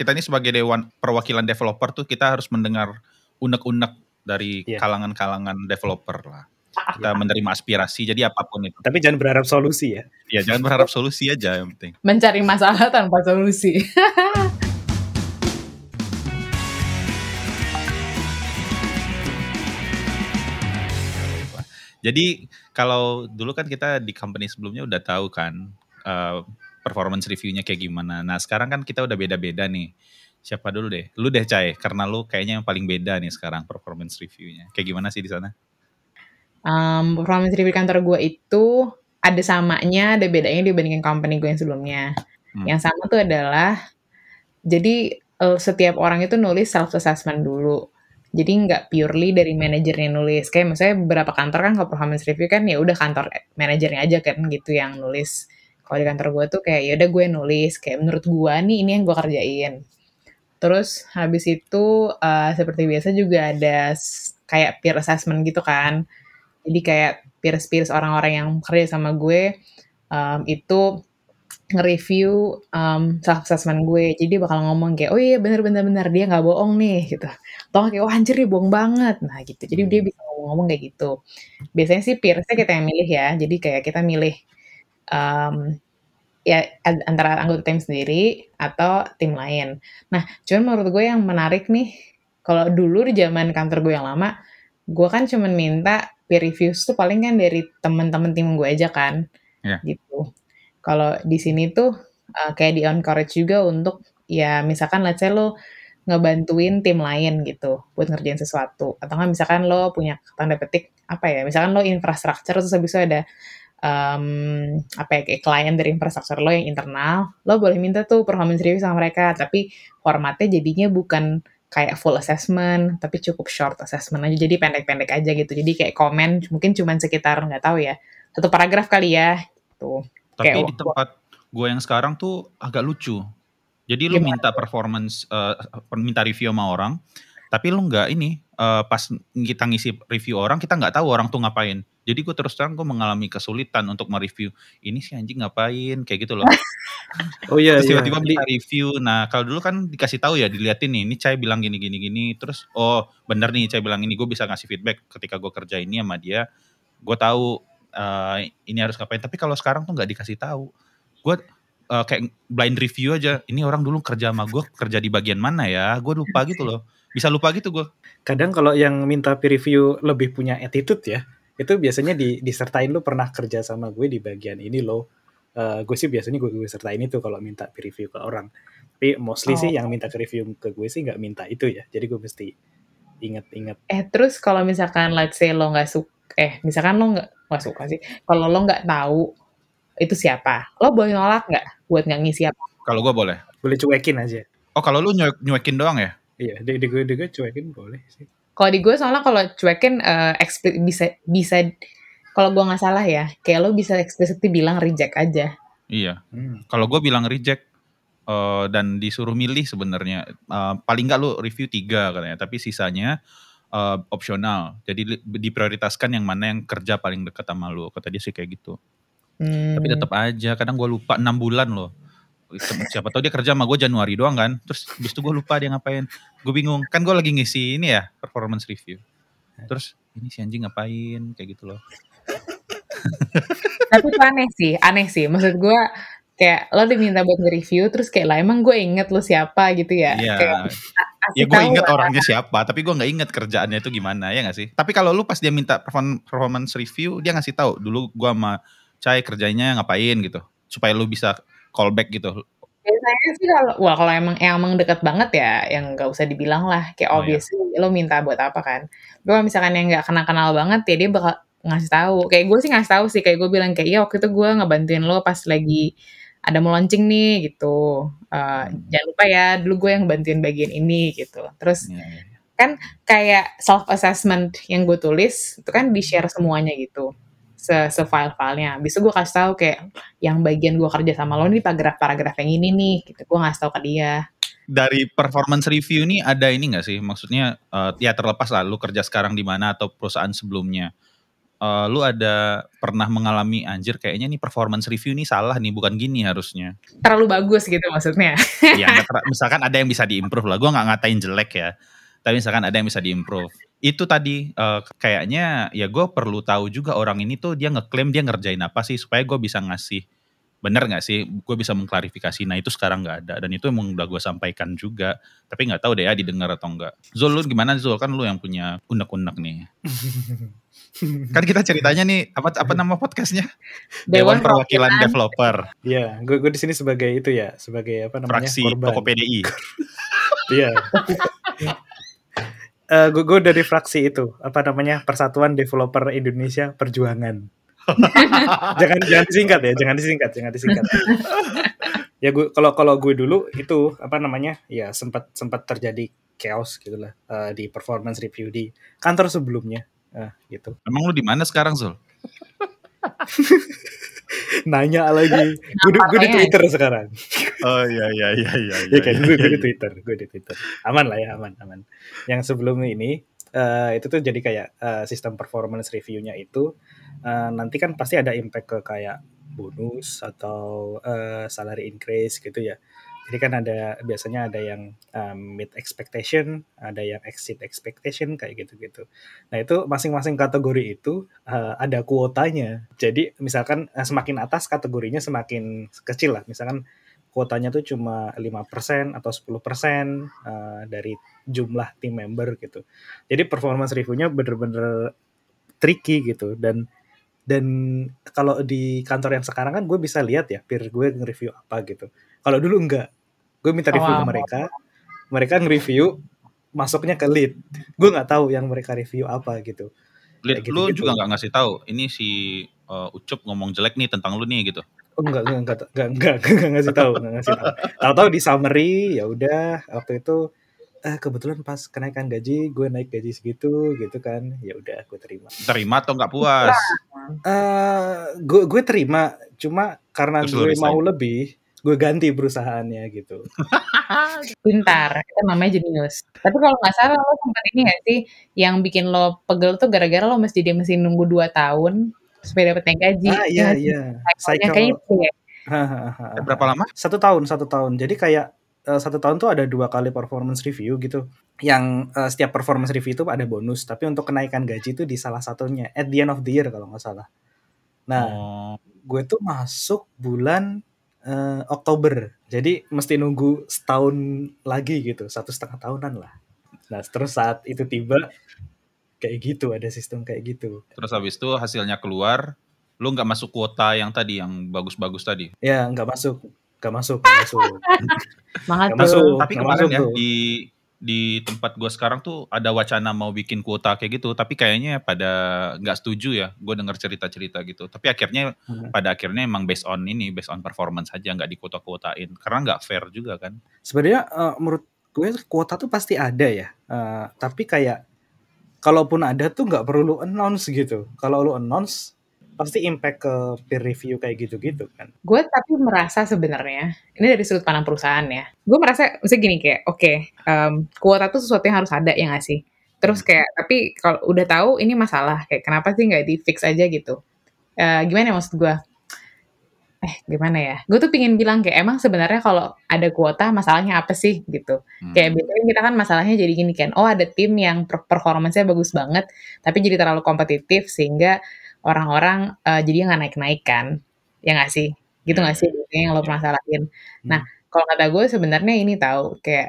kita ini sebagai dewan perwakilan developer tuh kita harus mendengar unek-unek dari Iya. kalangan-kalangan developer lah. Kita menerima aspirasi jadi apa pun itu. Tapi jangan berharap solusi ya. Ya jangan berharap solusi aja yang penting. Mencari masalah tanpa solusi. Jadi kalau dulu kan kita di company sebelumnya udah tahu kan eh, performance reviewnya kayak gimana. Nah sekarang kan kita udah beda-beda nih. Siapa dulu deh? Lu deh Cai, karena lu kayaknya yang paling beda nih sekarang performance reviewnya. Kayak gimana sih di sana? Um, performance review kantor gue itu ada samanya, ada bedanya dibandingin company gue yang sebelumnya. Hmm. Yang sama tuh adalah, jadi eh, setiap orang itu nulis self assessment dulu. Jadi nggak purely dari manajernya nulis. Kayak misalnya beberapa kantor kan kalau performance review kan ya udah kantor manajernya aja kan gitu yang nulis. Kalau di kantor gue tuh kayak ya udah gue nulis kayak menurut gue nih ini yang gue kerjain. Terus habis itu eh, seperti biasa juga ada kayak peer assessment gitu kan. Jadi kayak peers-peers orang-orang yang kerja sama gue um, itu nge-review um, self-assessment gue. Jadi bakal ngomong kayak, oh iya bener-bener bener dia nggak bohong nih gitu. Atau kayak, wah anjir dia bohong banget. Nah gitu. Jadi dia bisa ngomong-ngomong kayak gitu. Biasanya sih peersnya kita yang milih ya. Jadi kayak kita milih um, ya antara anggota tim sendiri atau tim lain. Nah, cuman menurut gue yang menarik nih, kalau dulu di zaman kantor gue yang lama, gue kan cuman minta peer reviews tuh paling kan dari teman-teman tim gue aja kan, Iya. gitu. Kalau di sini tuh uh, kayak di encourage juga untuk ya misalkan let's say lo ngebantuin tim lain gitu buat ngerjain sesuatu atau kan misalkan lo punya tanda petik apa ya misalkan lo infrastruktur terus habis itu ada um, apa ya kayak klien dari infrastruktur lo yang internal lo boleh minta tuh performance review sama mereka tapi formatnya jadinya bukan kayak full assessment tapi cukup short assessment aja jadi pendek-pendek aja gitu. Jadi kayak komen mungkin cuman sekitar nggak tahu ya satu paragraf kali ya gitu. Tapi Kayak- di tempat gue yang sekarang tuh agak lucu. Jadi lu Gimana? minta performance, eh, minta review sama orang, tapi lu nggak ini eh, pas kita ngisi review orang kita nggak tahu orang tuh ngapain. Jadi gue terus terang gue mengalami kesulitan untuk mereview ini si anjing ngapain kayak gitu loh. Oh iya, terus iya. tiba-tiba minta review. Nah kalau dulu kan dikasih tahu ya diliatin nih, ini Cai bilang gini gini gini. Terus oh bener nih Cai bilang ini gue bisa ngasih feedback ketika gue kerja ini sama dia. Gue tahu eh, ini harus ngapain. Tapi kalau sekarang tuh nggak dikasih tahu. Gue eh, kayak blind review aja. Ini orang dulu kerja sama gue kerja di bagian mana ya? Gue lupa gitu loh. Bisa lupa gitu gue. kadang kalau yang minta peer review lebih punya attitude ya, itu biasanya di, disertain lu pernah kerja sama gue di bagian ini loh. Eh, gue sih biasanya gue, gue sertain itu kalau minta peer review ke orang. Tapi mostly sih Oh. yang minta ke review ke gue sih nggak minta itu ya. Jadi gue mesti inget-inget. Eh terus kalau misalkan let's say lo nggak suka, eh misalkan lo nggak nggak suka sih, kalau lo nggak tahu itu siapa, lo boleh nolak nggak buat nggak ngisi apa? Kalau gue boleh. Boleh cuekin aja. Oh kalau lu nyuek, nyuekin doang ya? Iya, di, di gue, di gue cuekin boleh sih. Kalau di gue soalnya kalau cuekin eh, expli- bisa bisa kalau gue nggak salah ya, kayak lo bisa explicitly bilang reject aja. Iya. Hmm. Kalau gue bilang reject eh, dan disuruh milih sebenarnya eh, paling nggak lu review tiga katanya, tapi sisanya eh, opsional. Jadi diprioritaskan yang mana yang kerja paling dekat sama lu. Kata dia sih kayak gitu. Hmm. Tapi tetap aja kadang gue lupa enam bulan loh. Siapa tahu dia kerja sama gue Januari doang kan. Terus habis itu gue lupa dia ngapain. Gue bingung. Kan gue lagi ngisi ini ya performance review. Terus ini si anjing ngapain kayak gitu loh. Tapi itu aneh sih, aneh sih. Maksud gue kayak lo diminta buat nge-review, terus kayak lah emang gue inget lo siapa gitu ya. Iya. Kayak Ya gue inget lah. orangnya siapa, tapi gue nggak inget kerjaannya itu gimana ya nggak sih? Tapi kalau lu pas dia minta perform- performance review, dia ngasih tahu dulu gue sama Cai kerjanya ngapain gitu, supaya lu bisa callback gitu. Biasanya sih kalau wah kalau emang emang deket banget ya yang nggak usah dibilang lah kayak Oh, iya. obviously lo minta buat apa kan. Kalau misalkan yang nggak kenal-kenal banget ya dia bakal ngasih tahu. Kayak gue sih ngasih tahu sih kayak gue bilang kayak iya waktu itu gue ngebantuin lo pas lagi ada mau launching nih gitu. Eh, Jangan lupa ya dulu gue yang bantuin bagian ini gitu. Terus Iya, iya. kayak self assessment yang gue tulis itu kan di share semuanya gitu se, se file filenya bisa gue kasih tahu kayak yang bagian gue kerja sama lo nih paragraf-paragraf yang ini nih gitu gue ngasih tahu ke dia Dari performance review nih ada ini nggak sih? Maksudnya eh, ya terlepas lah lu kerja sekarang di mana atau perusahaan sebelumnya. eh, lu ada pernah mengalami anjir kayaknya nih performance review nih salah nih bukan gini harusnya. Terlalu bagus gitu maksudnya. ya misalkan ada yang bisa diimprove lah. Gue nggak ngatain jelek ya. Tapi misalkan ada yang bisa diimprove. Itu tadi eh, kayaknya ya gue perlu tahu juga orang ini tuh dia ngeklaim dia ngerjain apa sih supaya gue bisa ngasih bener nggak sih? Gue bisa mengklarifikasi nah itu sekarang nggak ada. Dan itu emang udah gue sampaikan juga. Tapi nggak tahu deh ya didengar atau enggak Zul lu gimana Zul? Kan lu yang punya unek-unek nih. Kan kita ceritanya nih apa apa nama podcastnya? Dewan Perwakilan Developer. Iya, gue gue di sini sebagai itu ya, sebagai apa namanya fraksi korban. toko PDI Iya. Eh, gue gue dari fraksi itu apa namanya Persatuan Developer Indonesia Perjuangan. jangan jangan disingkat ya, jangan disingkat, jangan disingkat. ya gue kalau kalau gue dulu itu apa namanya ya sempat sempat terjadi chaos gitulah eh, di performance review di kantor sebelumnya Ah, gitu emang lu di mana sekarang Zul nanya lagi gue, di- gue di Nampaknya. Twitter sekarang oh iya iya iya iya ya kan? gue, gue di Twitter gue di Twitter. Aman lah ya aman aman. Yang sebelum ini eh, itu tuh jadi kayak eh, sistem performance reviewnya itu eh, nanti kan pasti ada impact ke kayak bonus atau eh, salary increase gitu ya. Jadi kan ada biasanya ada yang um, meet expectation ada yang exceed expectation kayak gitu-gitu. Nah itu masing-masing kategori itu eh, ada kuotanya. Jadi misalkan eh, semakin atas kategorinya semakin kecil lah. Misalkan kuotanya tuh cuma 5% atau 10% uh, dari jumlah tim member gitu. Jadi performance review-nya bener-bener tricky gitu dan dan kalau di kantor yang sekarang kan gue bisa lihat ya peer gue nge-review apa gitu. Kalau dulu enggak. Gue minta review ke Wow. mereka. Mereka nge-review masuknya ke lead. Gue nggak tahu yang mereka review apa gitu. Lid, Kayak lu gitu-gitu. juga nggak ngasih tahu ini si uh, Ucup ngomong jelek nih tentang lu nih gitu Oh, enggak, enggak, enggak, enggak, enggak, enggak, ngasih tahu, enggak ngasih tahu. Tahu-tahu di summary, ya udah waktu itu eh kebetulan pas kenaikan gaji, gue naik gaji segitu gitu kan. Ya udah gue terima. terima atau nggak puas Eh gue gue terima, cuma karena Terus gue mau lebih, gue ganti perusahaannya gitu. Pintar, itu namanya jenius. Tapi kalau nggak salah lo sempat ini nggak sih, yang bikin lo pegel tuh gara-gara lo mesti dia mesti nunggu 2 tahun supaya dapet naik gaji. Ah iya sih? iya. Cycle. kayak itu ya. Berapa lama? Satu tahun satu tahun. Jadi kayak eh, satu tahun tuh ada dua kali performance review gitu. Yang eh, setiap performance review itu ada bonus. Tapi untuk kenaikan gaji itu di salah satunya at the end of the year kalau nggak salah. Nah oh, gue tuh masuk bulan eh, Oktober. Jadi mesti nunggu setahun lagi gitu. Satu setengah tahunan lah. Nah terus saat itu tiba kayak gitu ada sistem kayak gitu terus habis itu hasilnya keluar lu nggak masuk kuota yang tadi yang bagus-bagus tadi ya nggak masuk nggak masuk nggak masuk Nggak tuh. masuk. tapi nggak kemarin masuk ya tuh. di di tempat gua sekarang tuh ada wacana mau bikin kuota kayak gitu tapi kayaknya pada nggak setuju ya gue dengar cerita-cerita gitu tapi akhirnya Hmm. pada akhirnya emang based on ini based on performance aja nggak di kuota-kuotain karena nggak fair juga kan sebenarnya eh, menurut gue kuota tuh pasti ada ya Eh, tapi kayak kalaupun ada tuh nggak perlu lu announce gitu kalau lu announce pasti impact ke peer review kayak gitu-gitu kan Gue tapi merasa sebenarnya, ini dari sudut pandang perusahaan ya. Gue merasa, misalnya gini kayak, oke, em, kuota tuh sesuatu yang harus ada ya nggak sih? Terus kayak, tapi kalau udah tahu ini masalah, kayak kenapa sih nggak di fix aja gitu? Eh, gimana ya maksud gue? Eh, gimana ya? Gue tuh pingin bilang kayak, emang sebenarnya kalau ada kuota masalahnya apa sih gitu? Hmm. Kayak biasanya kita kan masalahnya jadi gini kan, oh ada tim yang per- performance-nya bagus banget, tapi jadi terlalu kompetitif sehingga orang-orang eh, jadi nggak naik-naik kan, ya nggak sih? Gitu Iya, nggak sih? Biasanya yang lo permasalahin. Nah, kalau kata gue sebenarnya ini tahu kayak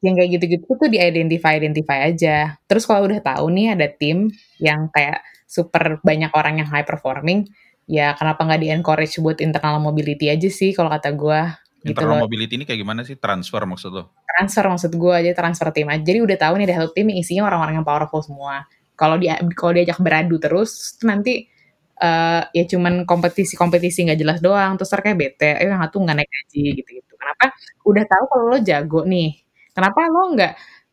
yang kayak gitu-gitu tuh di-identify identify aja. Terus kalau udah tahu nih ada tim yang kayak super banyak orang yang high performing, ya kenapa nggak di-encourage buat internal mobility aja sih kalau kata gue gitu internal loh. mobility ini kayak gimana sih? Transfer maksud lo? Transfer maksud gue aja transfer tim aja. Jadi udah tahu nih ada satu tim yang isinya orang-orang yang powerful semua. Kalau dia kalau diajak beradu terus tuh nanti eh ya cuman kompetisi-kompetisi nggak jelas doang terus kayak bete eh yang satu nggak naik gaji gitu-gitu. Kenapa? Udah tahu kalau lo jago nih. Kenapa lo nggak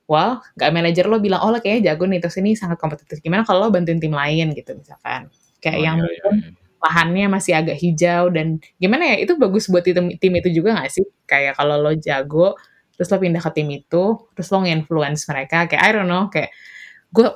well nggak manajer lo bilang oh lo kayaknya jago nih terus ini sangat kompetitif. Gimana kalau lo bantuin tim lain gitu misalkan. Kayak Oh, yang iya, iya. Lahannya masih agak hijau dan gimana ya itu bagus buat tim, tim itu juga gak sih kayak kalau lo jago terus lo pindah ke tim itu terus lo nge-influence mereka kayak I don't know kayak gue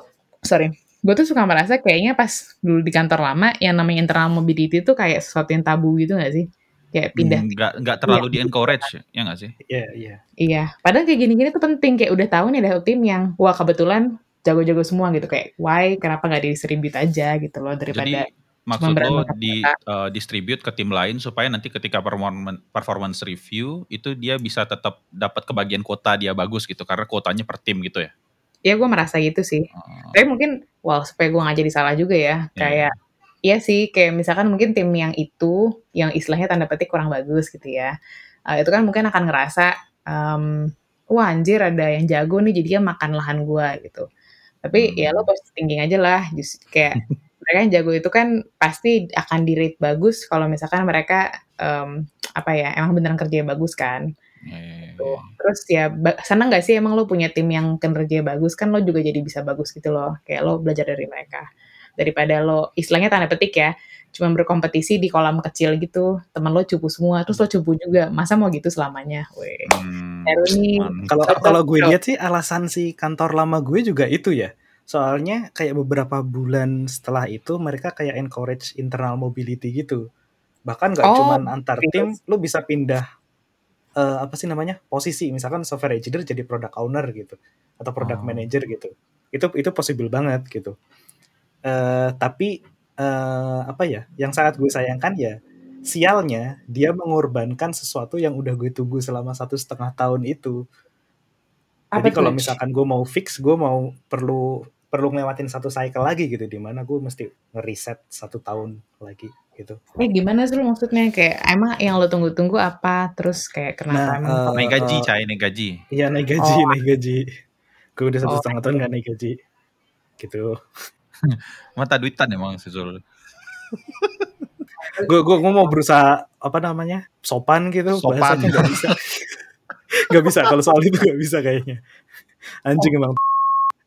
sorry gue tuh suka merasa kayaknya pas dulu di kantor lama yang namanya internal mobility itu kayak sesuatu yang tabu gitu gak sih? Kayak pindah. Hmm, Nggak nggak terlalu di encourage ya nggak sih? Iya, iya. Iya, padahal kayak gini-gini tuh penting. Kayak udah tahu nih ada tim yang, wah kebetulan jago-jago semua gitu. Kayak, why, kenapa nggak didistribute aja gitu loh daripada Jadi maksud lo di eh, distribute ke tim lain supaya nanti ketika performance performance review itu dia bisa tetap dapat kebagian kuota dia bagus gitu karena kuotanya per tim gitu ya. ya gue merasa gitu sih. Oh, Tapi mungkin, well supaya gue gak jadi salah juga ya. Iya. Kayak, iya sih, kayak misalkan mungkin tim yang itu, yang istilahnya tanda petik kurang bagus gitu ya. Eh, itu kan mungkin akan ngerasa, em, wah anjir ada yang jago nih jadinya makan lahan gue gitu. Tapi ya lo Hmm. positive thinking aja lah. Just kayak mereka yang jago itu kan pasti akan di rate bagus kalau misalkan mereka em, apa ya emang beneran kerjanya bagus kan. eh, Tuh. Terus ya senang gak sih emang lo punya tim yang kinerjanya bagus kan lo juga jadi bisa bagus gitu loh. Kayak lo belajar dari mereka. Daripada lo istilahnya tanda petik ya, cuma berkompetisi di kolam kecil gitu. Temen lo cupu semua, terus lo cupu juga. Masa mau gitu selamanya? Weh. hmm. Kalau kalau gue lihat sih alasan si kantor lama gue juga itu ya. Soalnya kayak beberapa bulan setelah itu mereka kayak encourage internal mobility gitu. Bahkan nggak Oh, cuman antar gitu. tim, lu bisa pindah eh, apa sih namanya posisi. Misalkan software engineer jadi product owner gitu atau product Oh. manager gitu. Itu itu possible banget gitu. Eh, tapi eh, apa ya? Yang sangat gue sayangkan ya sialnya dia mengorbankan sesuatu yang udah gue tunggu selama satu setengah tahun itu. Apa Jadi kalau misalkan gue mau fix, gue mau perlu perlu ngelewatin satu cycle lagi gitu, di mana gue mesti ngereset satu tahun lagi gitu. Eh gimana sih lo maksudnya? Kayak emang yang lo tunggu-tunggu apa? Terus kayak Nah, kenapa emang eh, naik gaji, eh, cai naik gaji. Iya naik gaji, Oh. naik gaji. Gue udah satu Oh. setengah tahun gak naik gaji, gitu. Mata duitan emang si Zul. Gue gue gue mau berusaha apa namanya sopan gitu, Sopan. bahasanya nggak bisa, nggak bisa kalau soal itu nggak bisa kayaknya. Anjing emang.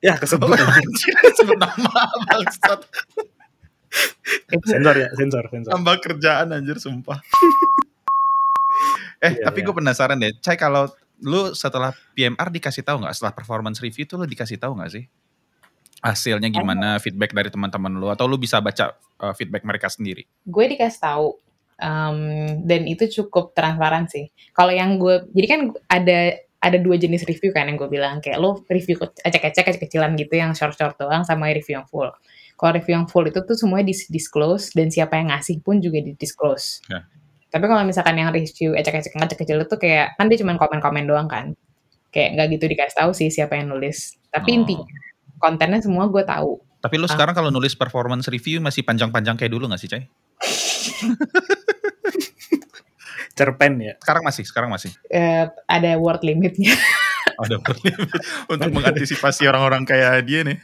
Ya kesebut anjing. Anjir, sebut nama bangsat. Sensor ya, sensor, sensor. Tambah kerjaan anjir sumpah. eh, Iya, tapi iya. gue penasaran deh, Cai kalau lu setelah PMR dikasih tahu nggak setelah performance review tuh lu dikasih tahu nggak sih hasilnya gimana feedback dari teman-teman lu atau lu bisa baca uh, feedback mereka sendiri gue dikasih tahu um, dan itu cukup transparan sih. Kalau yang gue, jadi kan ada ada dua jenis review kan yang gue bilang kayak lo review ke- ecek-ecek kecil-kecilan gitu yang short-short doang sama review yang full. Kalau review yang full itu tuh semuanya dis disclose dan siapa yang ngasih pun juga di disclose. Ya. Tapi kalau misalkan yang review ecek-ecek kecil itu kayak kan dia cuma komen-komen doang kan. Kayak nggak gitu dikasih tahu sih siapa yang nulis. Tapi Oh. intinya kontennya semua gue tahu. tapi lu Ah. sekarang kalau nulis performance review masih panjang-panjang kayak dulu nggak sih Cai Cerpen ya. sekarang masih sekarang masih Eh, ada word limitnya. ada limit untuk mengantisipasi orang-orang kayak dia nih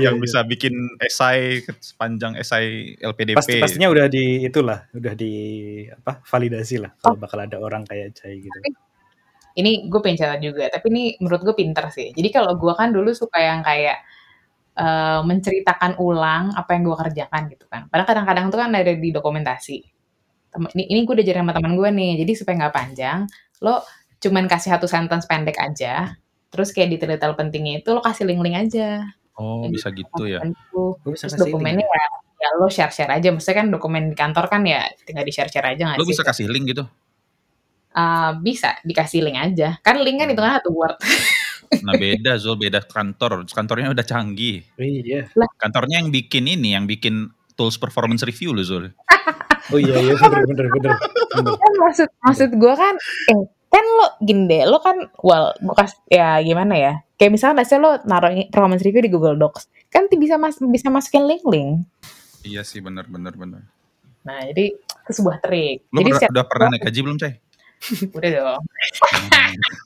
yang iya. bisa bikin esai sepanjang esai LPDP Pasti pastinya udah di itulah, udah di apa validasi lah Oh. kalau bakal ada orang kayak Jai gitu. ini gue pengen cerita juga, tapi ini menurut gue pinter sih. Jadi kalau gue kan dulu suka yang kayak eh, menceritakan ulang apa yang gue kerjakan gitu kan. Padahal kadang-kadang tuh kan ada di dokumentasi. Ini, ini gue udah sama teman gue nih, jadi supaya nggak panjang, lo cuman kasih satu sentence pendek aja, terus kayak detail-detail pentingnya itu lo kasih link-link aja. oh bisa gitu ya Itu. Bisa Terus kasih dokumennya link. ya, ya lo share-share aja. Maksudnya kan dokumen di kantor kan ya tinggal di-share-share aja nggak lu sih? bisa kasih link gitu Eh, bisa dikasih link aja. Kan link kan Hmm. hitungannya satu word. nah beda Zul beda kantor kantornya udah canggih Iya. kantornya yang bikin ini yang bikin tools performance review lu Zul Oh iya iya bener bener bener. bener. kan maksud maksud gue kan eh kan lo gini deh lo kan well gue kas ya gimana ya kayak misalnya say lo naruh performance review di Google Docs kan ti- bisa mas bisa masukin link-link. Iya sih bener bener bener. Nah jadi itu sebuah trik. Lu jadi pernah- setiap- udah pernah naik gaji belum Cai? Udah dong.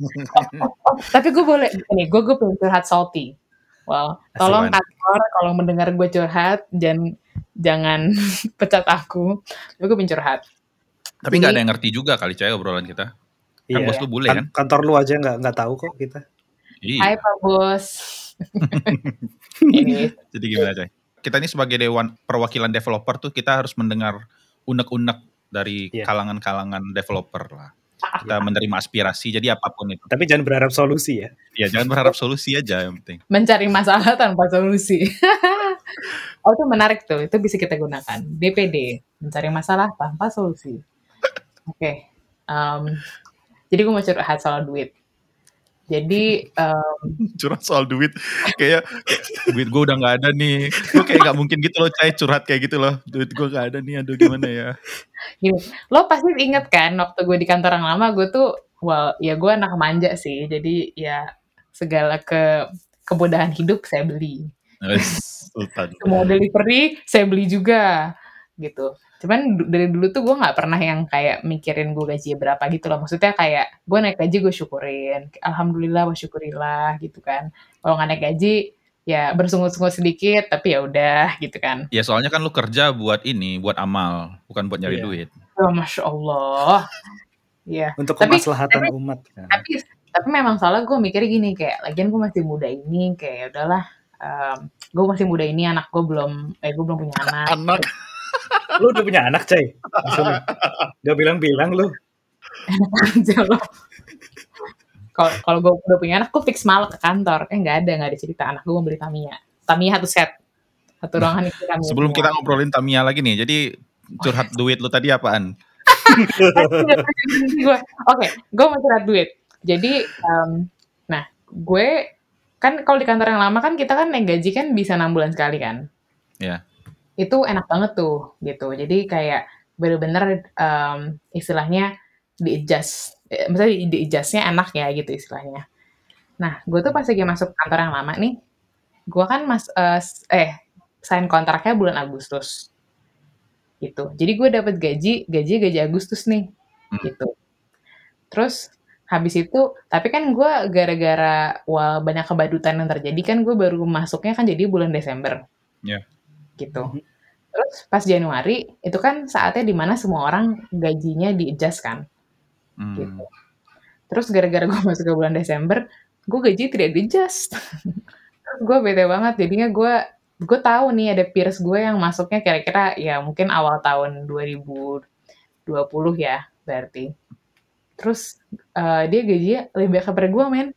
Tapi gue boleh ini gue gue pengen curhat salty. Well tolong kantor kalau mendengar gue curhat jangan jangan pecat aku tapi gue pengen curhat Tapi nggak ada yang ngerti juga kali Cai obrolan kita. Kan Iya. bos lu bule Kan- kan? Kantor lu aja nggak nggak tahu kok kita. Hai Iya. Pak Bos ini Jadi gimana Cai? Kita ini sebagai dewan perwakilan developer tuh kita harus mendengar unek-unek dari Iya. kalangan-kalangan developer lah. Kita menerima aspirasi jadi apa pun itu. Tapi jangan berharap solusi ya. Ya jangan berharap solusi aja yang penting. mencari masalah tanpa solusi oh itu menarik tuh, itu bisa kita gunakan. DPD, mencari masalah tanpa solusi. Oke, um, jadi gue mau curhat soal duit. Jadi um, curhat soal duit kayak, duit gue udah nggak ada nih. Gue kayak nggak mungkin gitu loh cair curhat kayak gitu loh. Duit gue nggak ada nih, aduh gimana ya. Gini, lo pasti inget kan waktu gue di kantor yang lama gue tuh, well ya gue anak manja sih. Jadi ya segala ke kemudahan hidup saya beli. Sultan. Semua delivery saya beli juga gitu. Cuman dari dulu tuh gue nggak pernah yang kayak mikirin gue gaji berapa gitu loh. Maksudnya kayak gue naik gaji gue syukurin. Alhamdulillah syukurillah gitu kan. Kalau nggak naik gaji ya bersungut-sungut sedikit tapi ya udah gitu kan. Ya soalnya kan lu kerja buat ini, buat amal, bukan buat nyari Iya. duit. Oh, Masya Allah. Iya. Untuk kemaslahatan tapi- umat kan. Tapi tapi memang salah gue mikirnya gini kayak lagian gue masih muda ini kayak ya udahlah gue masih muda ini anak gue belum eh gue belum punya anak Anak. Lu udah punya anak, Cai? Gak bilang-bilang lu. aja. Kalau kalau gue udah punya anak, gue fix malah ke kantor. Eh nggak ada, nggak ada cerita anak gue mau beli Tamiya. Tamiya satu set, satu ruangan itu Tamiya. Sebelum semua. kita ngobrolin Tamiya lagi nih, jadi curhat duit lu tadi apaan? Oke, gue mau curhat duit. Jadi, em, nah gue kan kalau di kantor yang lama kan kita kan naik gaji kan bisa enam bulan sekali kan. Ya. Itu enak banget tuh gitu. Jadi kayak bener-bener em, istilahnya di adjust, eh, misalnya di adjustnya enak ya gitu istilahnya. Nah, gue tuh pas lagi masuk kantor yang lama nih, gue kan mas eh, s- eh sign kontraknya bulan Agustus gitu. Jadi gue dapat gaji, gaji gaji Agustus nih Hmm. gitu. Terus habis itu, tapi kan gue gara-gara wah banyak kebadutan yang terjadi kan gue baru masuknya kan jadi bulan Desember. Ya. Gitu. Mhm. Terus pas Januari itu kan saatnya di mana semua orang gajinya di adjust kan. Hmm. Gitu. Terus gara-gara gue masuk ke bulan Desember, gue gaji tidak di adjust. Terus gue bete banget, jadinya gue gue tahu nih ada peers gue yang masuknya kira-kira ya mungkin awal tahun 2020 ya berarti. Terus eh, dia gajinya lebih banyak daripada gue men.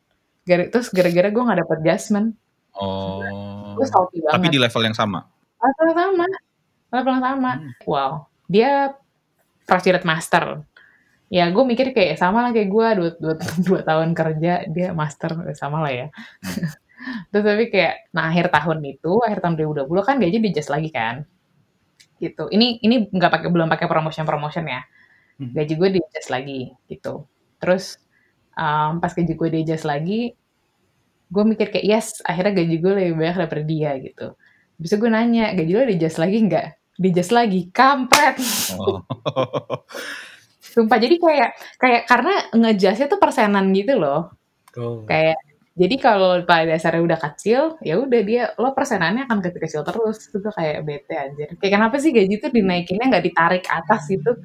Gara- terus gara-gara gue gak dapet adjustment, Oh. gue salty banget. Tapi di level yang sama. Level yang sama. Level yang sama. Hmm. Wow. Dia Fractured Master. Ya gue mikir kayak sama lah kayak gue dua, dua, dua tahun kerja dia master ya sama lah ya. Terus tapi kayak nah akhir tahun itu akhir tahun 2020 kan gaji di adjust lagi kan. Gitu. Ini ini nggak pakai belum pakai promotion promotion ya. Hmm. Gaji gue di adjust lagi gitu. Terus um, pas gaji gue di adjust lagi gue mikir kayak yes akhirnya gaji gue lebih banyak daripada dia gitu. Bisa gue nanya gaji lo di adjust lagi nggak? Di adjust lagi, kampret. Oh. Sumpah jadi kayak kayak karena ngejasnya tuh persenan gitu loh. Oh. Kayak jadi kalau pada dasarnya udah kecil, ya udah dia lo persenannya akan kecil-kecil terus. Itu kayak bete anjir. Kayak kenapa sih gaji tuh dinaikinnya nggak ditarik atas gitu?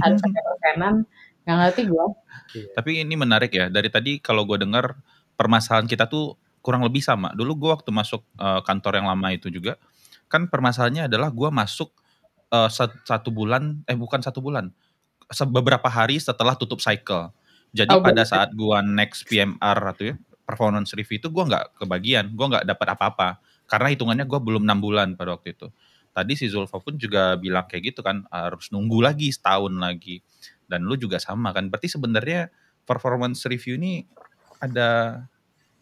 Harus pakai persenan. Nggak ngerti gue. Tapi ini menarik ya. Dari tadi kalau gue dengar permasalahan kita tuh kurang lebih sama. Dulu gue waktu masuk eh, kantor yang lama itu juga, kan permasalahannya adalah gue masuk sat- satu bulan, eh bukan satu bulan, beberapa hari setelah tutup cycle. Jadi Oh, pada saat gue next PMR atau ya performance review itu gue nggak kebagian, gue nggak dapat apa-apa karena hitungannya gue belum enam bulan pada waktu itu. Tadi si Zulfa pun juga bilang kayak gitu kan harus nunggu lagi setahun lagi dan lu juga sama kan. Berarti sebenarnya performance review ini ada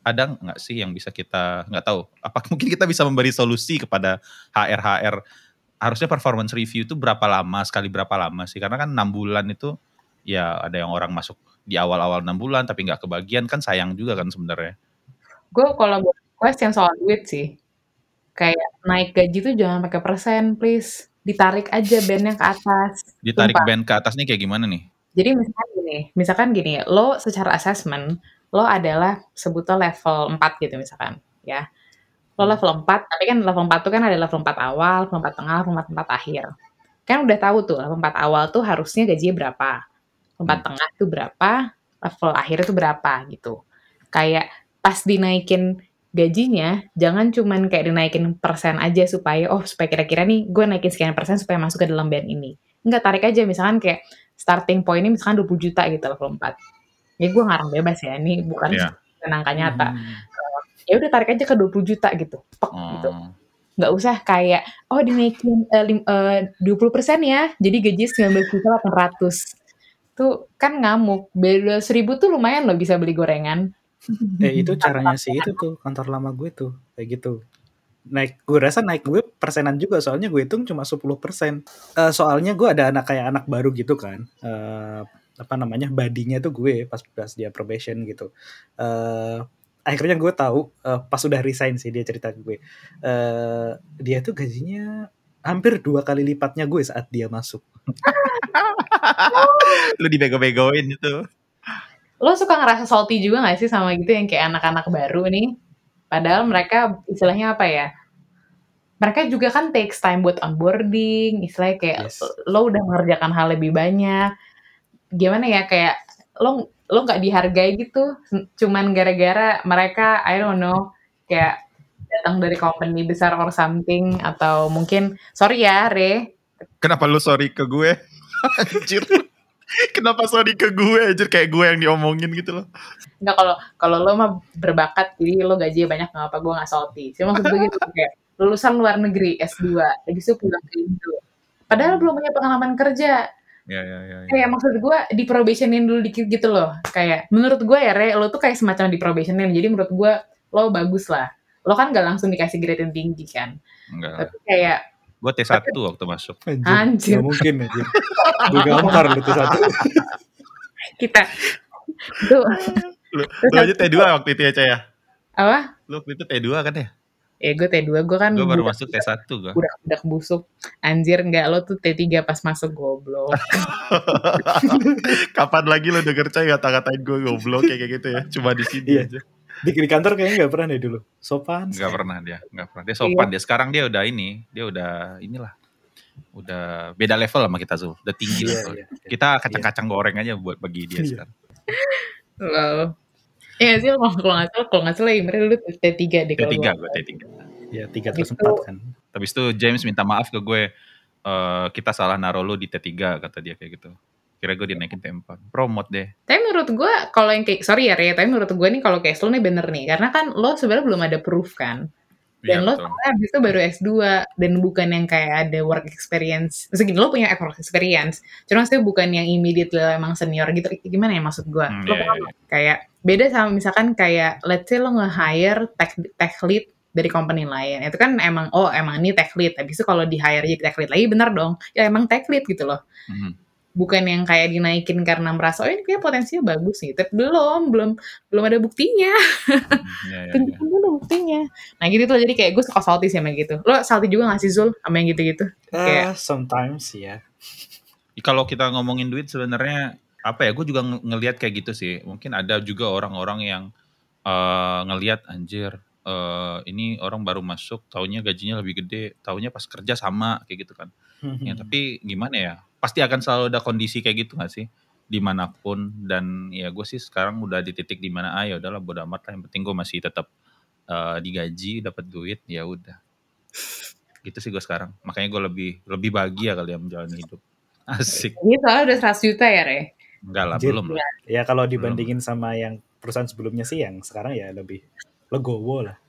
ada nggak sih yang bisa kita nggak tahu? Apa mungkin kita bisa memberi solusi kepada HR HR? Harusnya performance review itu berapa lama sekali berapa lama sih? Karena kan enam bulan itu ya ada yang orang masuk di awal-awal enam bulan tapi nggak kebagian kan sayang juga kan sebenarnya. Gue kalau request yang soal duit sih. Kayak naik gaji tuh jangan pakai persen, please. Ditarik aja bandnya ke atas. Ditarik Sumpah. band ke atas nih kayak gimana nih? Jadi misalkan gini, misalkan gini, lo secara assessment, lo adalah sebutnya level 4 gitu misalkan, ya. Lo level 4, tapi kan level 4 tuh kan ada level 4 awal, level 4 tengah, level 4, 4 akhir. Kan udah tahu tuh, level 4 awal tuh harusnya gajinya berapa. Level 4 Hmm. tengah tuh berapa, level akhir itu berapa gitu. Kayak pas dinaikin gajinya, jangan cuman kayak dinaikin persen aja supaya, oh supaya kira-kira nih gue naikin sekian persen supaya masuk ke dalam band ini. Enggak, tarik aja misalkan kayak starting point ini misalkan 20 juta gitu level 4. Ya gue ngarang bebas ya, ini bukan Iya. angka nyata. Hmm. Ya udah tarik aja ke 20 juta gitu. Pek gitu. Oh. nggak usah kayak oh dinaikin eh, lim- eh, 20% ya jadi gaji 19 juta 800 tuh kan ngamuk beda seribu tuh lumayan loh bisa beli gorengan Eh itu caranya sih itu tuh kantor lama gue tuh kayak gitu. Naik gue rasa naik gue persenan juga soalnya gue hitung cuma 10%. Eh soalnya gue ada anak kayak anak baru gitu kan. Eh apa namanya badinya tuh gue pas pas dia probation gitu. Eh akhirnya gue tahu eh, pas udah resign sih dia cerita gue. Eh dia tuh gajinya hampir dua kali lipatnya gue saat dia masuk. Lu dibego-begoin itu. Lo suka ngerasa salty juga gak sih sama gitu yang kayak anak-anak baru nih padahal mereka istilahnya apa ya mereka juga kan takes time buat onboarding istilahnya kayak Yes. lo udah mengerjakan hal lebih banyak gimana ya kayak lo lo nggak dihargai gitu cuman gara-gara mereka I don't know kayak datang dari company besar or something atau mungkin sorry ya Re Kenapa lu sorry ke gue? Anjir. Kenapa sorry ke gue anjir kayak gue yang diomongin gitu loh. Enggak kalau kalau lo mah berbakat jadi lo gaji banyak nggak apa gue nggak salty. Cuma maksud gue gitu kayak lulusan luar negeri S2 habis itu pulang ke Indo. Padahal belum punya pengalaman kerja. Ya ya ya. ya. Kayak maksud gue di probationin dulu dikit gitu loh. Kayak menurut gue ya Re, lo tuh kayak semacam di probationin. Jadi menurut gue lo bagus lah. Lo kan gak langsung dikasih grade yang tinggi kan. Enggak. Tapi kayak Gue T1 waktu masuk. Anjir. Gak mungkin anjir. gue gampar lu tuh satu. kita tuh Lu, lu aja T2 waktu itu ya, Cah ya? apa? Lu waktu itu T2 kan ya? Ya gue T2 gue kan Gue baru budak- masuk T1 gue. budak-budak busuk. Anjir enggak lo tuh T3 pas masuk goblok. Kapan lagi lu denger Cah kata-katain gue goblok kayak gitu ya? Cuma di sini Iya. aja. Di, di kantor kayaknya gak pernah deh dulu. Sopan. Enggak pernah dia, enggak pernah. Dia sopan dia. Sekarang dia udah ini, dia udah inilah. Udah beda level sama kita Zul. Udah tinggi Iya, level. iya, iya. Kita kacang-kacang goreng aja buat bagi dia Iya. sekarang. Wow. Iya sih kalau kalau nggak salah kalau nggak salah Imre dulu T3 deh kalau T3 gua. gue T3. Ya tiga terus empat kan. Habis itu James minta maaf ke gue. eh kita salah naruh lu di T3 kata dia kayak gitu. Kira gue dinaikin T4. Promote deh. Tapi menurut gue kalau yang kayak sorry ya Re, tapi menurut gue nih kalau case lo nih bener nih karena kan lo sebenarnya belum ada proof kan. Dan Iya, lo betul. soalnya habis itu baru S2 dan bukan yang kayak ada work experience. Maksudnya gini, lo punya work experience. Cuma maksudnya bukan yang immediate lo emang senior gitu. Gimana ya maksud gue? Hmm, lo iya, paham iya. Kayak beda sama misalkan kayak let's say lo nge-hire tech, tech lead dari company lain. Itu kan emang, oh emang ini tech lead. Habis itu kalau di-hire jadi tech lead lagi bener dong. Ya emang tech lead gitu loh. Mhm. Bukan yang kayak dinaikin karena merasa, oh ini kayak potensinya bagus nih. Tapi belum, belum belum ada buktinya. Iya, iya. Tunjukin dulu buktinya. Nah gitu tuh, jadi kayak gue suka salty sih sama gitu. Lo salty juga gak sih Zul sama yang gitu-gitu? Eh, sometimes ya. Kalau kita ngomongin duit sebenarnya apa ya? Gue juga ng- ngelihat kayak gitu sih. Mungkin ada juga orang-orang yang eh, ngelihat anjir eh, ini orang baru masuk, taunya gajinya lebih gede, taunya pas kerja sama kayak gitu kan. Ya, Hmm. tapi gimana ya? Pasti akan selalu ada kondisi kayak gitu gak sih? Di mana pun dan ya gue sih sekarang udah di titik di mana ah ya udahlah bodo amat lah. Yang penting gue masih tetap eh, digaji, dapat duit, ya udah. Gitu sih gue sekarang. Makanya gue lebih lebih bahagia kali ya menjalani hidup. Asik. Jadi soalnya udah 100 juta ya Re? Enggak lah, Anjir. belum lah. Ya kalau dibandingin sama yang perusahaan sebelumnya sih yang sekarang ya lebih legowo lah.